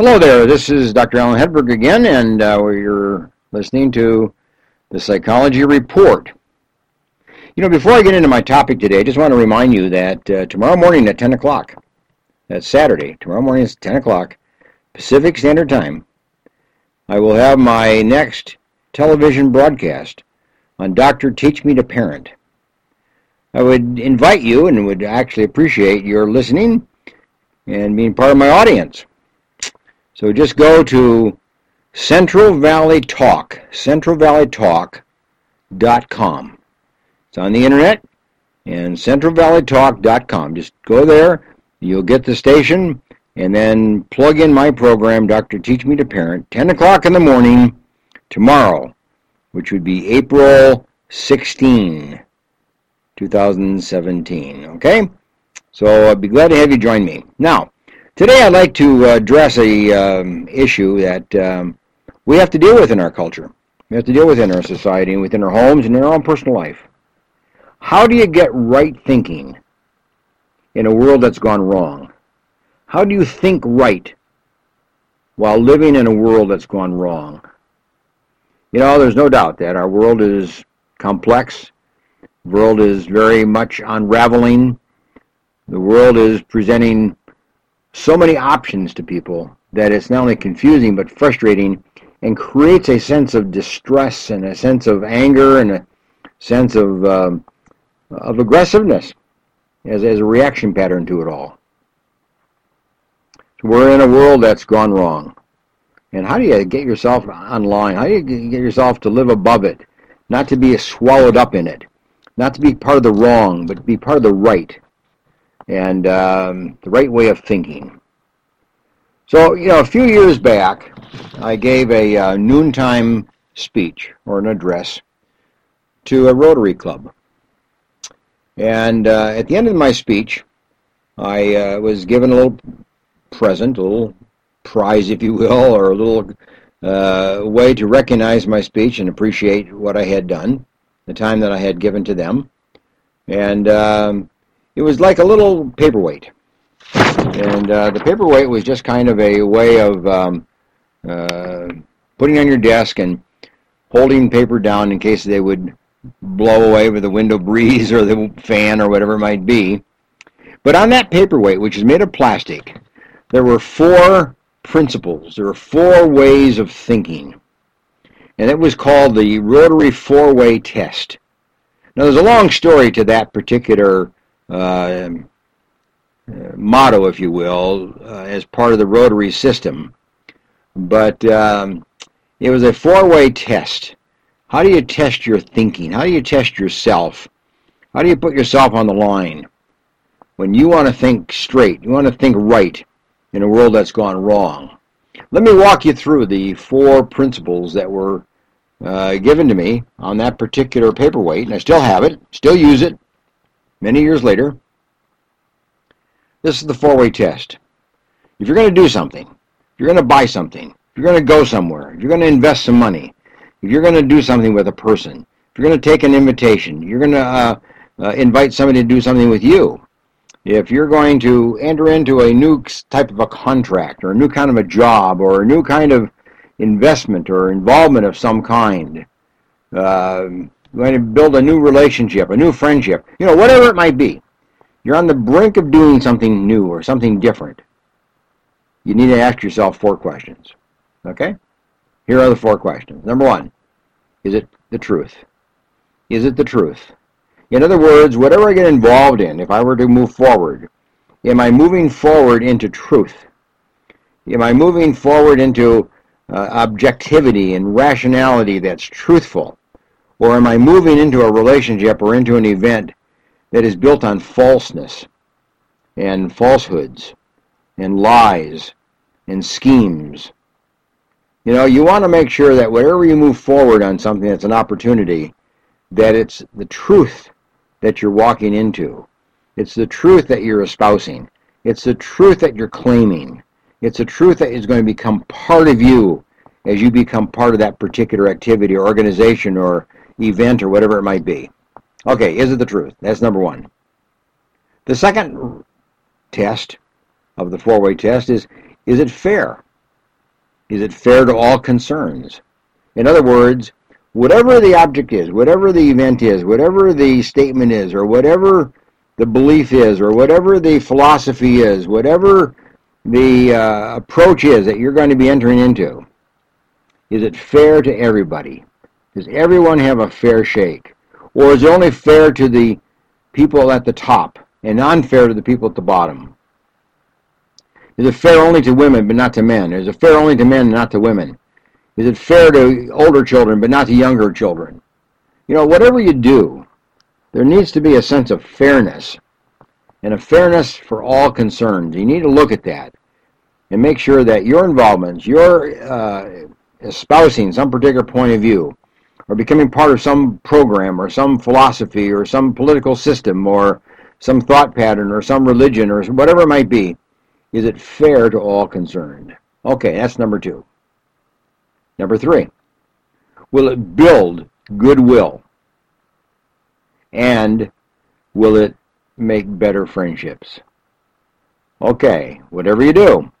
Hello there, this is Dr. Alan Hedberg again, and uh, you're listening to the Psychology Report. You know, before I get into my topic today, I just want to remind you that uh, tomorrow morning at 10 o'clock, that's Saturday, tomorrow morning at 10 o'clock, Pacific Standard Time, I will have my next television broadcast on Dr. Teach Me to Parent. I would invite you and would actually appreciate your listening and being part of my audience. So just go to Central Valley Talk, centralvalleytalk.com. It's on the internet and centralvalleytalk.com. Just go there, you'll get the station, and then plug in my program, Dr. Teach Me to Parent, 10 o'clock in the morning tomorrow, which would be April 16, 2017. Okay? So I'd be glad to have you join me. Now, Today I'd like to address a um, issue that um, we have to deal with in our culture. We have to deal with in our society and within our homes and in our own personal life. How do you get right thinking in a world that's gone wrong? How do you think right while living in a world that's gone wrong? You know, there's no doubt that our world is complex. The world is very much unraveling. The world is presenting so many options to people that it's not only confusing but frustrating and creates a sense of distress and a sense of anger and a sense of um, of aggressiveness as, as a reaction pattern to it all. So we're in a world that's gone wrong. And how do you get yourself online? How do you get yourself to live above it? Not to be swallowed up in it. Not to be part of the wrong, but to be part of the right and um, the right way of thinking. So, you know, a few years back, I gave a uh, noontime speech or an address to a Rotary Club. And uh, at the end of my speech, I uh, was given a little present, a little prize, if you will, or a little uh, way to recognize my speech and appreciate what I had done, the time that I had given to them. And um, it was like a little paperweight. And uh, the paperweight was just kind of a way of um, uh, putting on your desk and holding paper down in case they would blow away with the window breeze or the fan or whatever it might be. But on that paperweight, which is made of plastic, there were four principles. There were four ways of thinking. And it was called the Rotary Four-Way Test. Now, there's a long story to that particular uh, motto, if you will, uh, as part of the Rotary system. But um, it was a four-way test. How do you test your thinking? How do you test yourself? How do you put yourself on the line? When you want to think straight, you want to think right in a world that's gone wrong. Let me walk you through the four principles that were uh, given to me on that particular paperweight, and I still have it, still use it, many years later, this is the four-way test. If you're going to do something, if you're going to buy something, if you're going to go somewhere, if you're going to invest some money, if you're going to do something with a person, if you're going to take an invitation, you're going to uh, uh, invite somebody to do something with you, if you're going to enter into a new type of a contract or a new kind of a job or a new kind of investment or involvement of some kind, uh, going to build a new relationship, a new friendship, you know, whatever it might be. You're on the brink of doing something new or something different. You need to ask yourself four questions. Okay? Here are the four questions. Number one, is it the truth? Is it the truth? In other words, whatever I get involved in, if I were to move forward, am I moving forward into truth? Am I moving forward into uh, objectivity and rationality that's truthful? Or am I moving into a relationship or into an event that is built on falseness and falsehoods and lies and schemes? You know, you want to make sure that wherever you move forward on something that's an opportunity, that it's the truth that you're walking into. It's the truth that you're espousing. It's the truth that you're claiming. It's the truth that is going to become part of you as you become part of that particular activity or organization or event or whatever it might be. Okay, is it the truth? That's number one. The second test of the four-way test is, is it fair? Is it fair to all concerns? In other words, whatever the object is, whatever the event is, whatever the statement is, or whatever the belief is, or whatever the philosophy is, whatever the uh, approach is that you're going to be entering into, is it fair to everybody? Does everyone have a fair shake? Or is it only fair to the people at the top and unfair to the people at the bottom? Is it fair only to women but not to men? Is it fair only to men and not to women? Is it fair to older children but not to younger children? You know, whatever you do, there needs to be a sense of fairness and a fairness for all concerned. You need to look at that and make sure that your involvements, your uh, espousing some particular point of view, or becoming part of some program or some philosophy or some political system or some thought pattern or some religion or whatever it might be, is it fair to all concerned? Okay, that's number two. Number three, will it build goodwill? And will it make better friendships? Okay, whatever you do,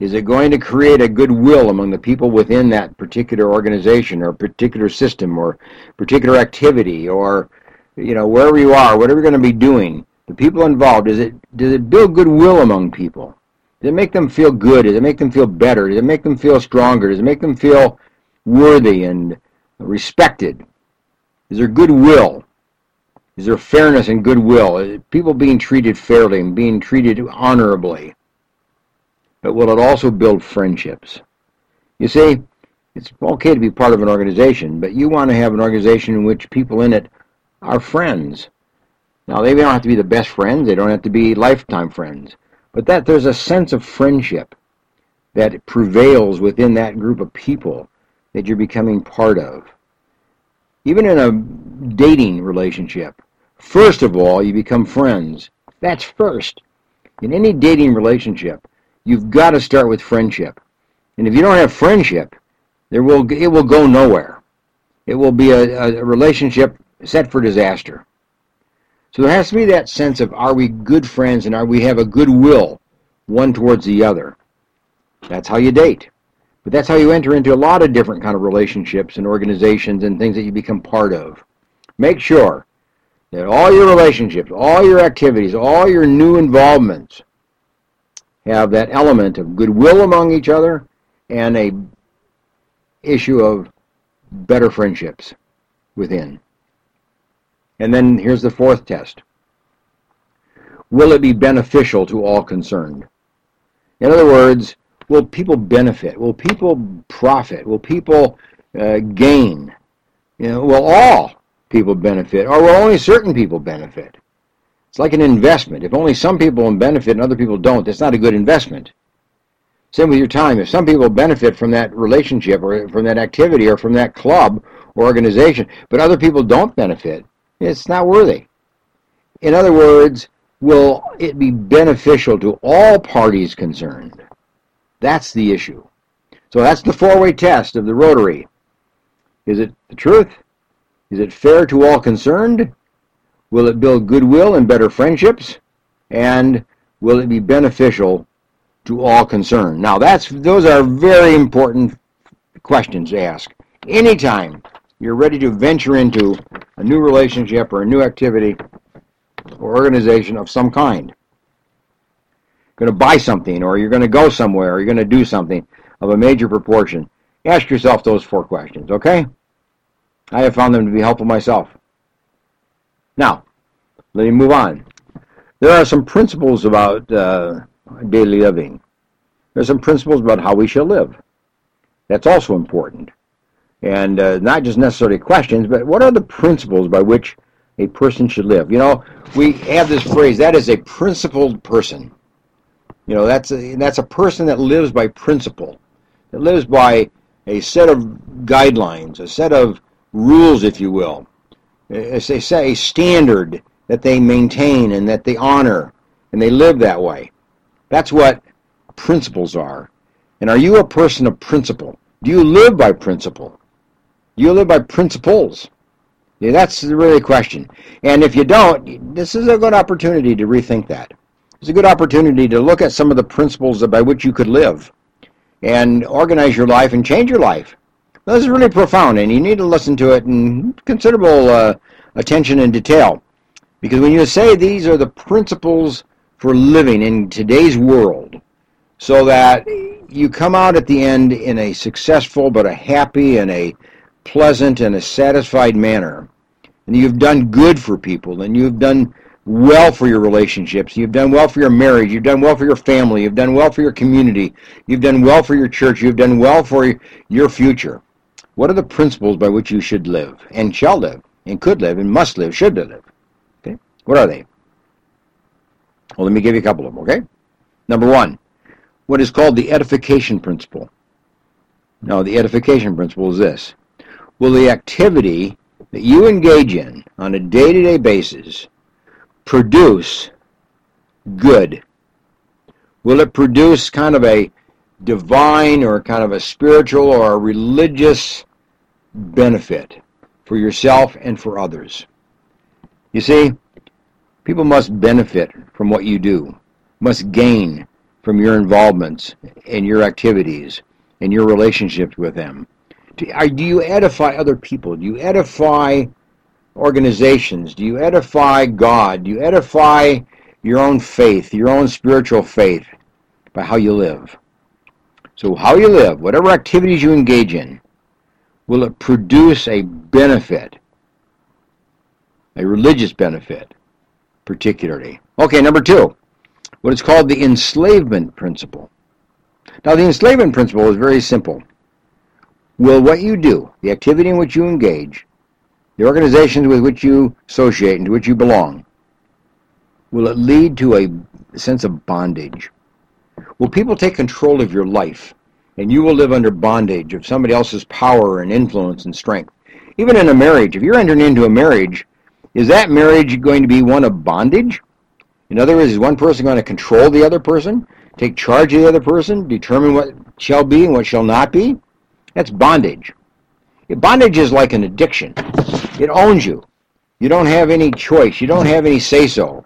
is it going to create a goodwill among the people within that particular organization or particular system or particular activity or you know wherever you are, whatever you're going to be doing? The people involved, is it does it build goodwill among people? Does it make them feel good? Does it make them feel better? Does it make them feel stronger? Does it make them feel worthy and respected? Is there goodwill? Is there fairness and goodwill? Is people being treated fairly and being treated honorably? But will it also build friendships? You see, it's okay to be part of an organization, but you want to have an organization in which people in it are friends. Now, they don't have to be the best friends, they don't have to be lifetime friends, but that there's a sense of friendship that prevails within that group of people that you're becoming part of. Even in a dating relationship, first of all, you become friends. That's first. In any dating relationship, you've got to start with friendship. And if you don't have friendship, there will it will go nowhere. It will be a, a relationship set for disaster. So there has to be that sense of are we good friends and are we have a good will one towards the other. That's how you date. But that's how you enter into a lot of different kind of relationships and organizations and things that you become part of. Make sure that all your relationships, all your activities, all your new involvements have that element of goodwill among each other and a issue of better friendships within. And then here's the fourth test. Will it be beneficial to all concerned? In other words, will people benefit? Will people profit? Will people uh, gain? You know, will all people benefit, or will only certain people benefit? It's like an investment. If only some people benefit and other people don't, that's not a good investment. Same with your time. If some people benefit from that relationship or from that activity or from that club or organization, but other people don't benefit, it's not worthy. In other words, will it be beneficial to all parties concerned? That's the issue. So that's the four-way test of the Rotary. Is it the truth? Is it fair to all concerned? Will it build goodwill and better friendships? And will it be beneficial to all concerned? Now, that's those are very important questions to ask. Anytime you're ready to venture into a new relationship or a new activity or organization of some kind, going to buy something or you're going to go somewhere or you're going to do something of a major proportion, ask yourself those four questions, okay? I have found them to be helpful myself. Now, let me move on. There are some principles about uh, daily living. There are some principles about how we shall live. That's also important. And uh, not just necessarily questions, but what are the principles by which a person should live? You know, we have this phrase, that is a principled person. You know, that's a, that's a person that lives by principle, that lives by a set of guidelines, a set of rules, if you will as they say, a standard that they maintain and that they honor and they live that way. That's what principles are. And are you a person of principle? Do you live by principle? Do you live by principles? Yeah, that's really the question. And if you don't, this is a good opportunity to rethink that. It's a good opportunity to look at some of the principles by which you could live and organize your life and change your life. This is really profound, and you need to listen to it in considerable uh, attention and detail. Because when you say these are the principles for living in today's world, so that you come out at the end in a successful but a happy and a pleasant and a satisfied manner, and you've done good for people, and you've done well for your relationships. You've done well for your marriage. You've done well for your family. You've done well for your community. You've done well for your church. You've done well for your future. What are the principles by which you should live and shall live and could live and must live, should live? Okay? What are they? Well, let me give you a couple of them, okay? Number one, what is called the edification principle. Now, the edification principle is this. Will the activity that you engage in on a day-to-day basis produce good? Will it produce kind of a divine or kind of a spiritual or a religious benefit for yourself and for others? You see, people must benefit from what you do, must gain from your involvements and your activities and your relationships with them. Do you edify other people? Do you edify organizations? Do you edify God? Do you edify your own faith, your own spiritual faith by how you live? So how you live, whatever activities you engage in, will it produce a benefit, a religious benefit, particularly? Okay, number two, what is called the enslavement principle. Now, the enslavement principle is very simple. Will what you do, the activity in which you engage, the organizations with which you associate and to which you belong, will it lead to a sense of bondage? Will people take control of your life and you will live under bondage of somebody else's power and influence and strength? Even in a marriage, if you're entering into a marriage, is that marriage going to be one of bondage? In other words, is one person going to control the other person, take charge of the other person, determine what shall be and what shall not be? That's bondage. Bondage is like an addiction. It owns you. You don't have any choice. You don't have any say-so.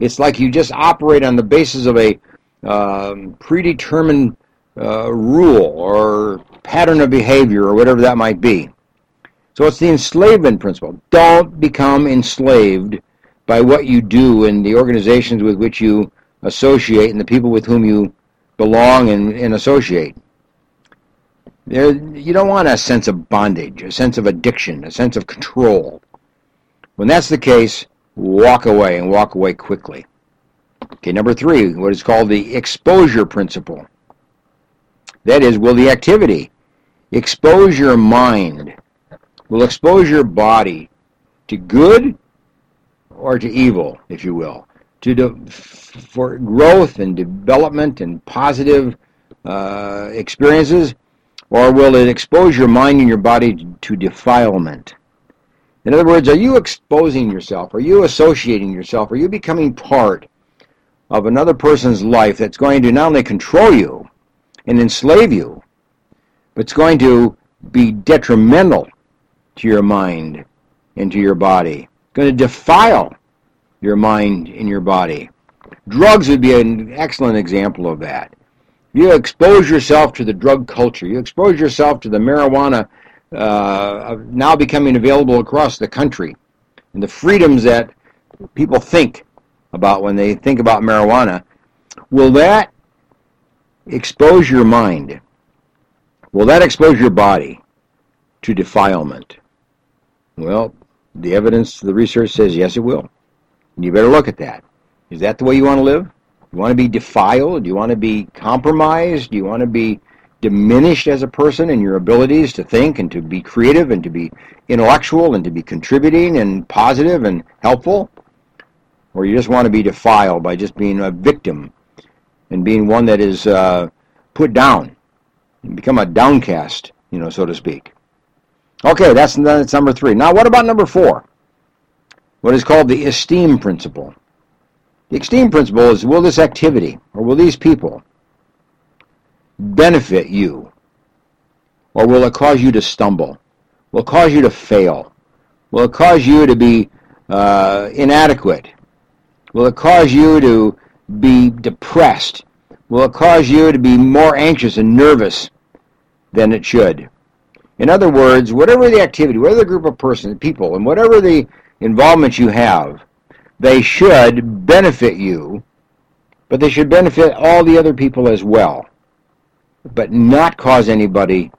It's like you just operate on the basis of a um, predetermined uh, rule or pattern of behavior or whatever that might be. So it's the enslavement principle. Don't become enslaved by what you do and the organizations with which you associate and the people with whom you belong and, and associate. There, you don't want a sense of bondage, a sense of addiction, a sense of control. When that's the case, walk away and walk away quickly. Okay, number three, what is called the exposure principle. That is, will the activity expose your mind, will expose your body to good or to evil, if you will, to de- for growth and development and positive uh, experiences, or will it expose your mind and your body to defilement? In other words, are you exposing yourself? Are you associating yourself? Are you becoming part of another person's life that's going to not only control you and enslave you, but it's going to be detrimental to your mind and to your body? going to defile your mind and your body. Drugs would be an excellent example of that. You expose yourself to the drug culture. You expose yourself to the marijuana uh, now becoming available across the country and the freedoms that people think about when they think about marijuana. Will that expose your mind? Will that expose your body to defilement? Well, the evidence, the research says yes, it will. And you better look at that. Is that the way you want to live? You want to be defiled? Do you want to be compromised? Do you want to be diminished as a person in your abilities to think and to be creative and to be intellectual and to be contributing and positive and helpful? Or you just want to be defiled by just being a victim and being one that is uh, put down and become a downcast, you know, so to speak. Okay, that's, that's number three. Now, what about number four? What is called the esteem principle. The esteem principle is will this activity or will these people benefit you? Or will it cause you to stumble? Will it cause you to fail? Will it cause you to be uh, inadequate? Will it cause you to be depressed? will it cause you to be more anxious and nervous than it should. In other words, whatever the activity, whatever the group of persons, people, and whatever the involvement you have, they should benefit you, but they should benefit all the other people as well, but not cause anybody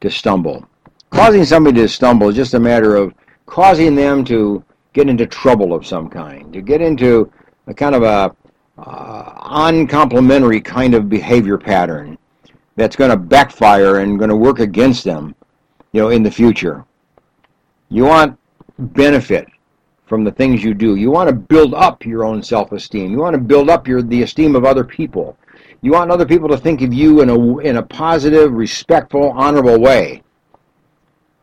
to stumble. Causing somebody to stumble is just a matter of causing them to get into trouble of some kind, to get into a kind of a uh, uncomplimentary kind of behavior pattern that's going to backfire and going to work against them, you know, in the future. You want benefit from the things you do. You want to build up your own self-esteem. You want to build up your the esteem of other people. You want other people to think of you in a in a positive, respectful, honorable way.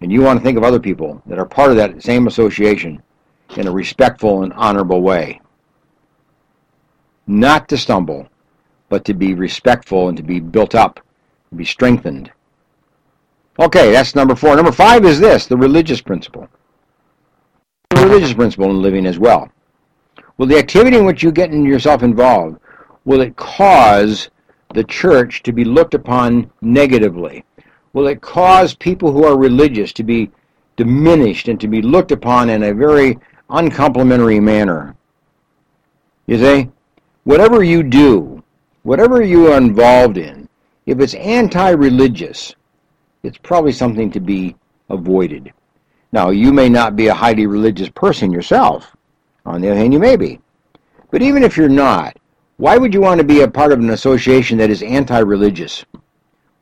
And you want to think of other people that are part of that same association in a respectful and honorable way. Not to stumble, but to be respectful and to be built up to be strengthened. Okay, that's number four. Number five is this, the religious principle. The religious principle in living as well. Will the activity in which you get yourself involved, will it cause the church to be looked upon negatively? Will it cause people who are religious to be diminished and to be looked upon in a very uncomplimentary manner? You see, whatever you do, whatever you are involved in, if it's anti-religious, it's probably something to be avoided. Now, you may not be a highly religious person yourself. On the other hand, you may be. But even if you're not, why would you want to be a part of an association that is anti-religious?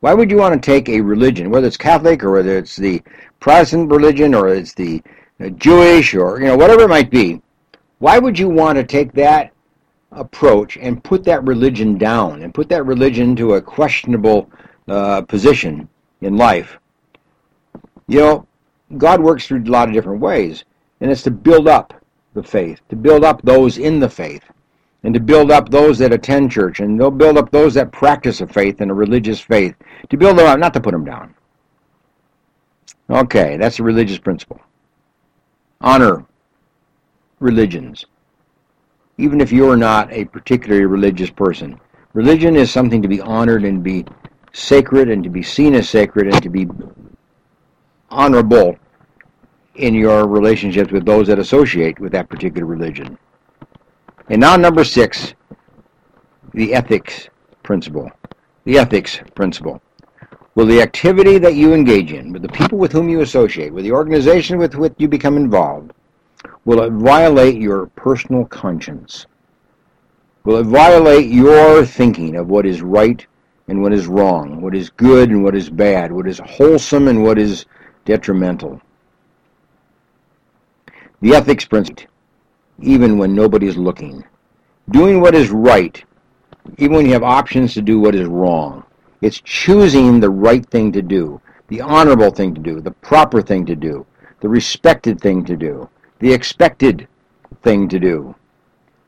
Why would you want to take a religion, whether it's Catholic or whether it's the Protestant religion or it's the uh, Jewish or you know whatever it might be? Why would you want to take that approach and put that religion down and put that religion to a questionable uh, position in life. You know, God works through a lot of different ways, and it's to build up the faith, to build up those in the faith, and to build up those that attend church, and they'll build up those that practice a faith and a religious faith, to build them up, not to put them down. Okay, that's a religious principle. Honor religions even if you're not a particularly religious person. Religion is something to be honored and be sacred and to be seen as sacred and to be honorable in your relationships with those that associate with that particular religion. And now number six, the ethics principle. The ethics principle. Will the activity that you engage in, with the people with whom you associate, with the organization with which you become involved, Will it violate your personal conscience? Will it violate your thinking of what is right and what is wrong, what is good and what is bad, what is wholesome and what is detrimental? The ethics principle, even when nobody is looking. Doing what is right, even when you have options to do what is wrong. It's choosing the right thing to do, the honorable thing to do, the proper thing to do, the respected thing to do the expected thing to do.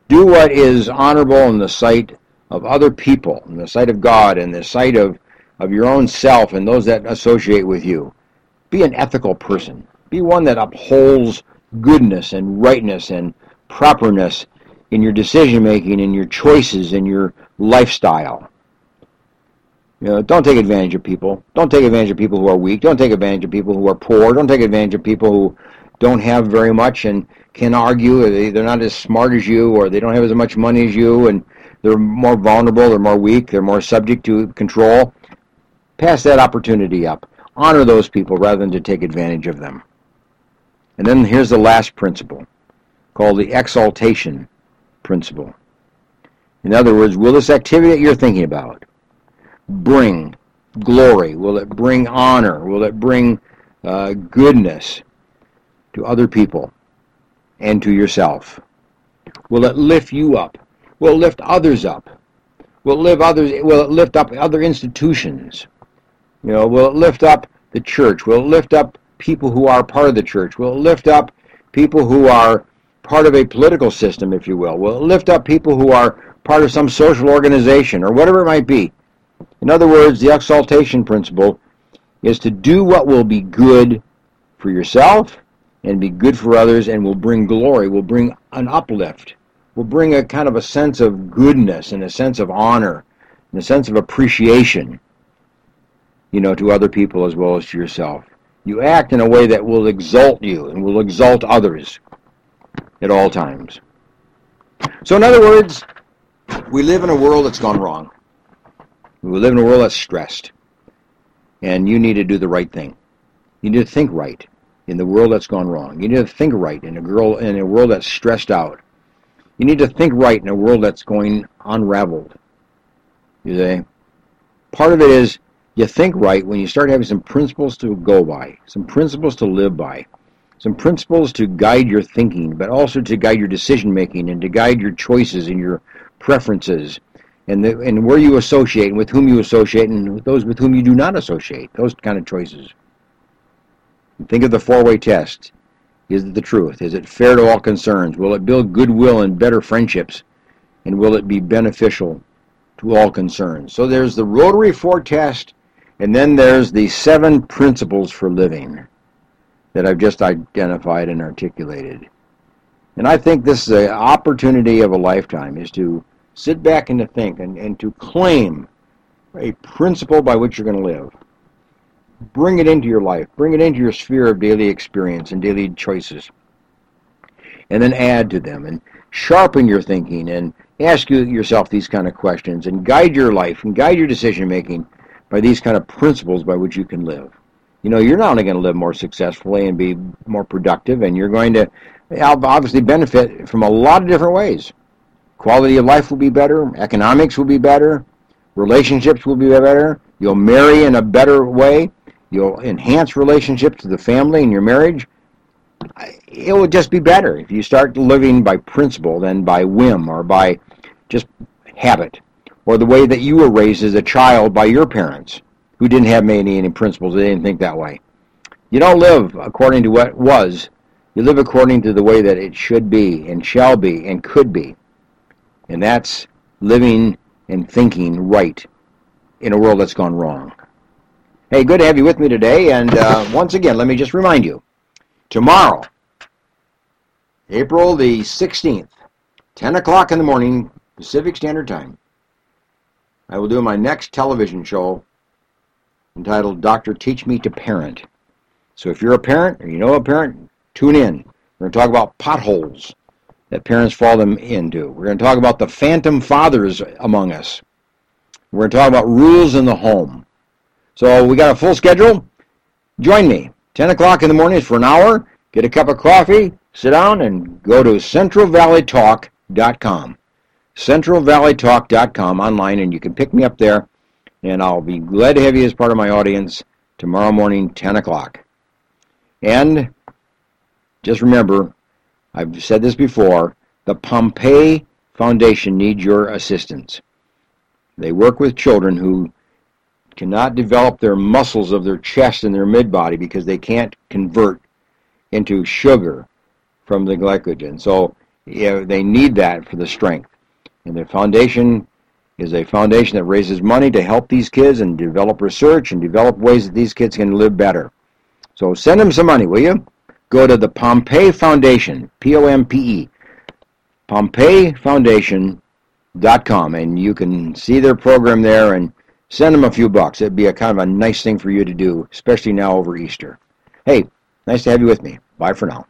Do what is honorable in the sight of other people, in the sight of God, in the sight of, of your own self and those that associate with you. Be an ethical person. Be one that upholds goodness and rightness and properness in your decision making, in your choices, in your lifestyle. You know, don't take advantage of people. Don't take advantage of people who are weak. Don't take advantage of people who are poor. Don't take advantage of people who don't have very much and can argue, they, they're not as smart as you, or they don't have as much money as you, and they're more vulnerable, they're more weak, they're more subject to control. Pass that opportunity up. Honor those people rather than to take advantage of them. And then here's the last principle called the exaltation principle. In other words, will this activity that you're thinking about bring glory? Will it bring honor? Will it bring uh, goodness? To other people and to yourself? Will it lift you up? Will it lift others up? Will it lift others will it lift up other institutions? You know, will it lift up the church? Will it lift up people who are part of the church? Will it lift up people who are part of a political system, if you will? Will it lift up people who are part of some social organization or whatever it might be? In other words, the exaltation principle is to do what will be good for yourself and be good for others and will bring glory, will bring an uplift, will bring a kind of a sense of goodness and a sense of honor and a sense of appreciation, you know, to other people as well as to yourself. You act in a way that will exalt you and will exalt others at all times. So, in other words, we live in a world that's gone wrong. We live in a world that's stressed. And you need to do the right thing. You need to think right in the world that's gone wrong. You need to think right in a girl in a world that's stressed out. You need to think right in a world that's going unraveled. You see? Part of it is you think right when you start having some principles to go by, some principles to live by, some principles to guide your thinking, but also to guide your decision making and to guide your choices and your preferences and the, and where you associate and with whom you associate and those with whom you do not associate. Those kind of choices. Think of the four-way test. Is it the truth? Is it fair to all concerns? Will it build goodwill and better friendships? And will it be beneficial to all concerns? So there's the Rotary Four test, and then there's the seven principles for living that I've just identified and articulated. And I think this is an opportunity of a lifetime is to sit back and to think and, and to claim a principle by which you're going to live bring it into your life, bring it into your sphere of daily experience and daily choices, and then add to them and sharpen your thinking and ask you, yourself these kind of questions and guide your life and guide your decision making by these kind of principles by which you can live. You know, you're not only going to live more successfully and be more productive, and you're going to obviously benefit from a lot of different ways. Quality of life will be better, economics will be better, relationships will be better, you'll marry in a better way, You'll enhance relationships to the family and your marriage. It will just be better if you start living by principle than by whim or by just habit or the way that you were raised as a child by your parents who didn't have many any principles. They didn't think that way. You don't live according to what was. You live according to the way that it should be and shall be and could be. And that's living and thinking right in a world that's gone wrong. Hey, good to have you with me today. And uh, once again, let me just remind you tomorrow, April the 16th, 10 o'clock in the morning, Pacific Standard Time, I will do my next television show entitled Doctor Teach Me to Parent. So if you're a parent or you know a parent, tune in. We're going to talk about potholes that parents fall them into. We're going to talk about the phantom fathers among us. We're going to talk about rules in the home. So we got a full schedule. Join me. 10 o'clock in the morning for an hour. Get a cup of coffee, sit down, and go to centralvalleytalk.com. centralvalleytalk.com online, and you can pick me up there, and I'll be glad to have you as part of my audience tomorrow morning, 10 o'clock. And just remember, I've said this before, the Pompe Foundation needs your assistance. They work with children who cannot develop their muscles of their chest and their mid-body because they can't convert into sugar from the glycogen. So yeah, they need that for the strength. And the foundation is a foundation that raises money to help these kids and develop research and develop ways that these kids can live better. So send them some money, will you? Go to the Pompe Foundation, P-O-M-P-E, PompeFoundation.com, and you can see their program there and send them a few bucks. It'd be a kind of a nice thing for you to do, especially now over Easter. Hey, nice to have you with me. Bye for now.